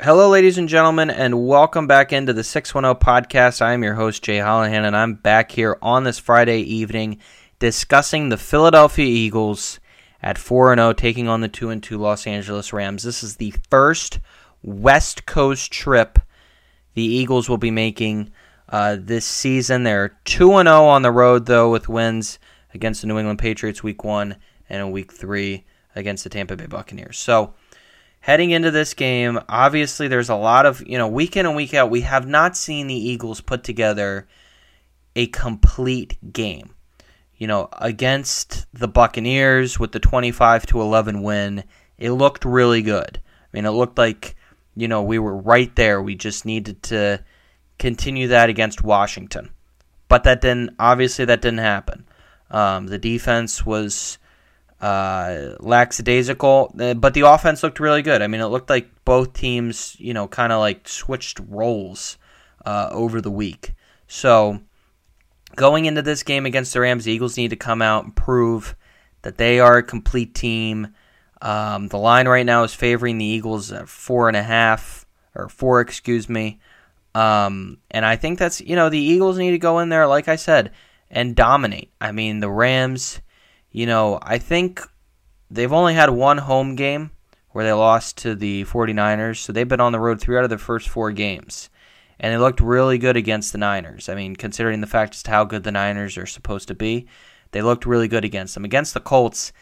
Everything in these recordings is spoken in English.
Hello, ladies and gentlemen, and welcome back into the 610 podcast. I am your host, Jay Hollihan, and I'm back here on this Friday evening discussing the Philadelphia Eagles at 4 0, taking on the 2 2 Los Angeles Rams. This is the first West Coast trip the Eagles will be making uh, this season. They're 2 0 on the road, though, with wins against the New England Patriots week one and in week three against the Tampa Bay Buccaneers. So, heading into this game, obviously there's a lot of, you know, week in and week out, we have not seen the Eagles put together a complete game. You know, against the Buccaneers with the 25 to 11 win, it looked really good. I mean, it looked like, you know, we were right there. We just needed to continue that against Washington. But that didn't, obviously, that didn't happen. Um, the defense was uh, lackadaisical, uh, but the offense looked really good. I mean, it looked like both teams, you know, kind of like switched roles uh, over the week. So going into this game against the Rams, the Eagles need to come out and prove that they are a complete team. Um, the line right now is favoring the Eagles at four and a half or four, excuse me. Um, and I think that's you know the Eagles need to go in there, like I said, and dominate. I mean the Rams you know, I think they've only had one home game where they lost to the 49ers, so they've been on the road three out of their first four games. And they looked really good against the Niners. I mean, considering the fact as to how good the Niners are supposed to be, they looked really good against them. Against the Colts,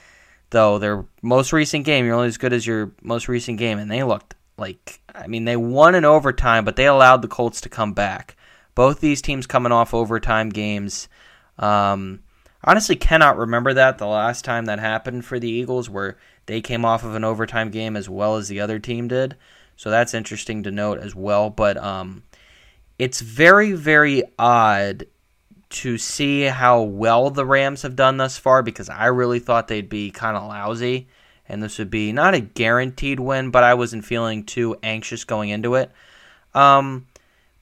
though, their most recent game, you're only as good as your most recent game, and they looked like, I mean, they won in overtime, but they allowed the Colts to come back. Both these teams coming off overtime games. Um, honestly cannot remember that the last time that happened for the Eagles, where they came off of an overtime game as well as the other team did. So that's interesting to note as well. But um, it's very, very odd to see how well the Rams have done thus far because I really thought they'd be kind of lousy. And this would be not a guaranteed win, but I wasn't feeling too anxious going into it. Um,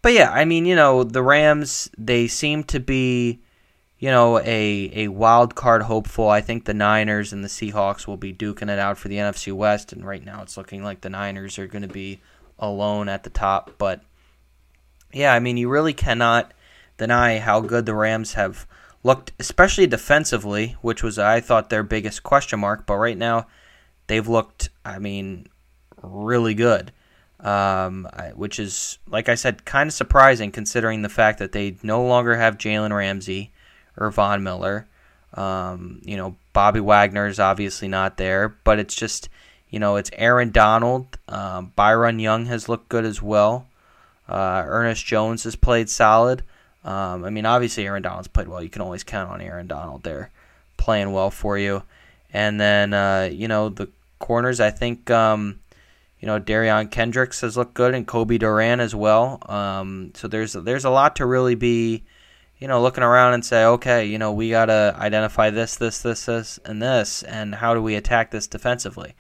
but yeah, I mean, you know, the Rams, they seem to be you know, a, a wild card hopeful. I think the Niners and the Seahawks will be duking it out for the NFC West, and right now it's looking like the Niners are going to be alone at the top. But yeah, I mean, you really cannot deny how good the Rams have looked, especially defensively, which was I thought their biggest question mark. But right now, they've looked, I mean, really good. Um, which is, like I said, kind of surprising considering the fact that they no longer have Jalen Ramsey or Von Miller. Um, you know, Bobby Wagner is obviously not there, but it's just, you know, it's Aaron Donald. Um, Byron Young has looked good as well. Uh, Ernest Jones has played solid. Um, I mean, obviously Aaron Donald's played well. You can always count on Aaron Donald there playing well for you. And then, uh, you know, the corners, I think, um, you know, Derion Kendricks has looked good and Cobie Durant as well. Um, so there's there's a lot to really be you know, looking around and say, okay, you know, we got to identify this, this, this, this, and this, and how do we attack this defensively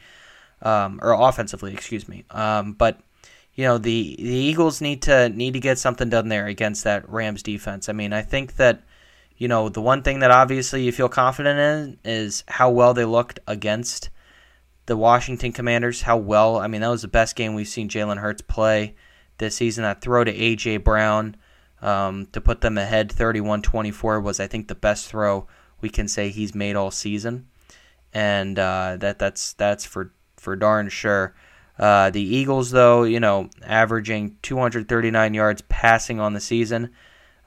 um, or offensively? Excuse me. Um, but you know, the the Eagles need to need to get something done there against that Rams defense. I mean, I think that you know the one thing that obviously you feel confident in is how well they looked against the Washington Commanders. How well, I mean, that was the best game we've seen Jalen Hurts play this season. That throw to AJ Brown um, to put them ahead 31 24 was, I think, the best throw we can say he's made all season. And uh, that that's that's for, for darn sure. Uh, the Eagles, though, you know, averaging 239 yards passing on the season.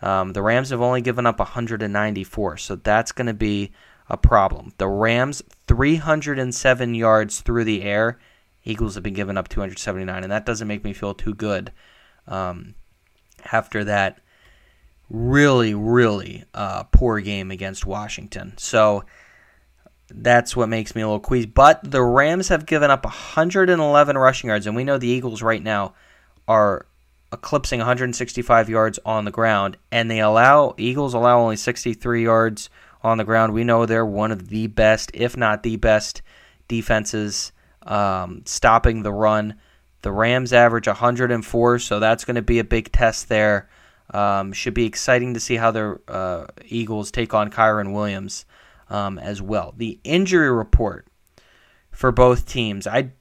Um, the Rams have only given up 194, so that's going to be a problem. The Rams 307 yards through the air. Eagles have been giving up 279, and that doesn't make me feel too good. Um, after that really, really uh, poor game against Washington. So that's what makes me a little queasy. But the Rams have given up 111 rushing yards, and we know the Eagles right now are eclipsing 165 yards on the ground, and they allow Eagles allow only 63 yards on the ground. We know they're one of the best, if not the best, defenses um, stopping the run. The Rams average 104, so that's going to be a big test there. Um, should be exciting to see how the uh, Eagles take on Kyren Williams um, as well. The injury report for both teams. I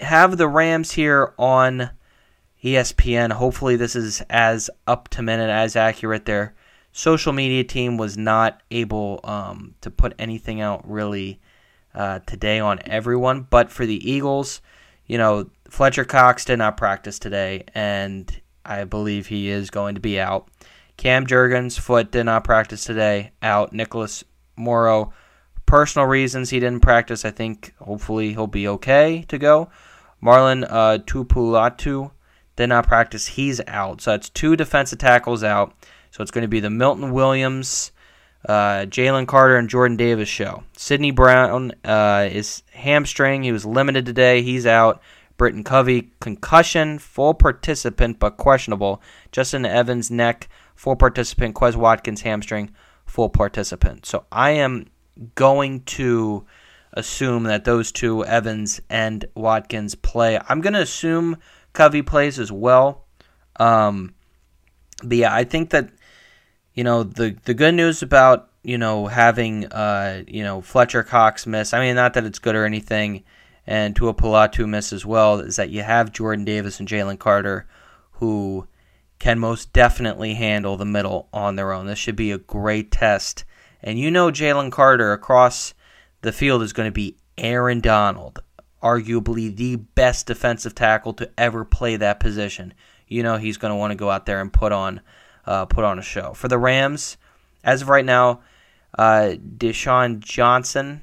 have the Rams here on ESPN. Hopefully, this is as up to minute, as accurate. Their social media team was not able um, to put anything out really uh, today on everyone. But for the Eagles, you know, Fletcher Cox did not practice today, and I believe he is going to be out. Cam Jurgens' foot did not practice today, out. Nicholas Morrow, personal reasons he didn't practice. I think hopefully he'll be okay to go. Marlon uh, Tuipulotu did not practice. He's out. So that's two defensive tackles out. So it's going to be the Milton Williams, uh, Jalen Carter, and Jordan Davis show. Sydney Brown uh, is hamstring. He was limited today. He's out. Britton Covey, concussion, full participant but questionable. Justin Evans, neck, full participant. Quez Watkins, hamstring, full participant. So I am going to assume that those two, Evans and Watkins, play. I'm going to assume Covey plays as well. Um, but yeah, I think that you know the the good news about you know having uh, you know Fletcher Cox miss. I mean, not that it's good or anything, and Tuipulotu miss as well. Is that you have Jordan Davis and Jalen Carter, who can most definitely handle the middle on their own. This should be a great test. And you know Jalen Carter across the field is going to be Aaron Donald, arguably the best defensive tackle to ever play that position. You know he's going to want to go out there and put on uh, put on a show. For the Rams, as of right now, uh, Deshaun Johnson,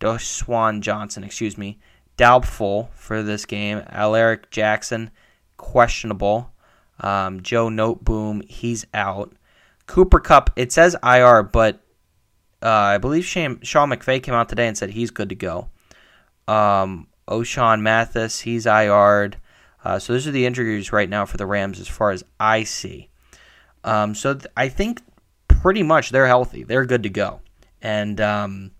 Deshaun Johnson, excuse me, doubtful for this game. Alaric Jackson, questionable. Um, Joe Noteboom, he's out. Cooper Kupp, it says IR, but uh, I believe Sean, Sean McVay came out today and said he's good to go. Um, Ochaun Mathis, he's IR'd. Uh, so those are the injuries right now for the Rams as far as I see. Um, so th- I think pretty much they're healthy. They're good to go. And um,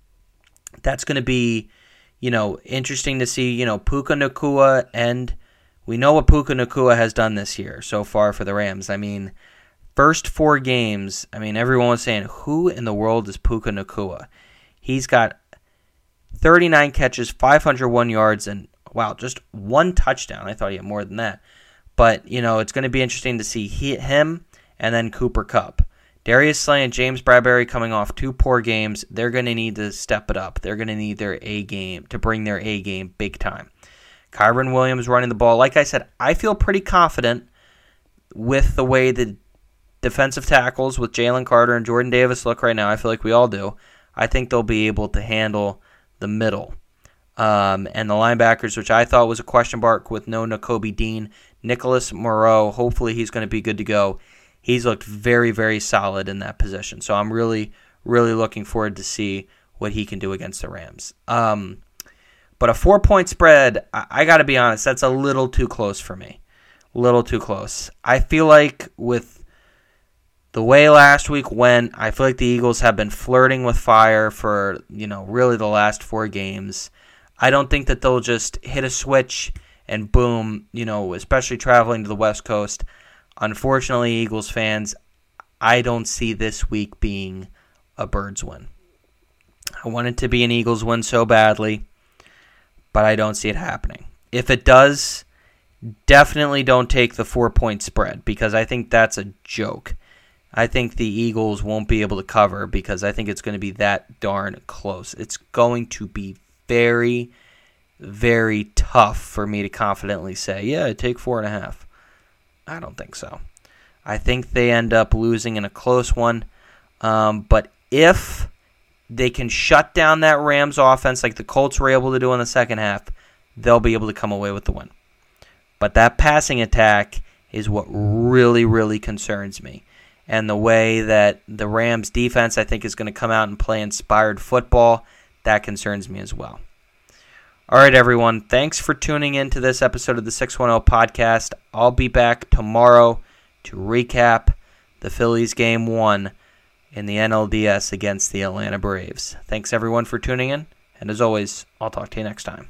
that's going to be, you know, interesting to see, you know, Puka Nacua and we know what Puka Nacua has done this year so far for the Rams. I mean, first four games, I mean, everyone was saying, who in the world is Puka Nacua? He's got 39 catches, 501 yards, and wow, just one touchdown. I thought he had more than that. But, you know, it's going to be interesting to see he, him and then Cooper Kupp. Darius Slay and James Bradberry coming off two poor games. They're going to need to step it up. They're going to need their A game to bring their A game big time. Kyren Williams running the ball. Like I said, I feel pretty confident with the way the defensive tackles with Jalen Carter and Jordan Davis look right now. I feel like we all do. I think they'll be able to handle the middle. Um, and the linebackers, which I thought was a question mark with no Nakobe Dean. Nicholas Morrow, hopefully he's going to be good to go. He's looked very, very solid in that position. So I'm really, really looking forward to see what he can do against the Rams. Um, but a four point spread, I, I got to be honest, that's a little too close for me. A little too close. I feel like with the way last week went, I feel like the Eagles have been flirting with fire for, you know, really the last four games. I don't think that they'll just hit a switch and boom, you know, especially traveling to the West Coast. Unfortunately, Eagles fans, I don't see this week being a Birds win. I want it to be an Eagles win so badly, but I don't see it happening. If it does, definitely don't take the four point spread because I think that's a joke. I think the Eagles won't be able to cover because I think it's going to be that darn close. It's going to be very, very tough for me to confidently say, yeah, take four and a half. I don't think so. I think they end up losing in a close one. Um, but if they can shut down that Rams offense like the Colts were able to do in the second half, they'll be able to come away with the win. But that passing attack is what really, really concerns me and the way that the Rams defense I think is going to come out and play inspired football, that concerns me as well. All right, everyone. Thanks for tuning in to this episode of the 610 podcast. I'll be back tomorrow to recap the Phillies game one in the NLDS against the Atlanta Braves. Thanks, everyone, for tuning in. And as always, I'll talk to you next time.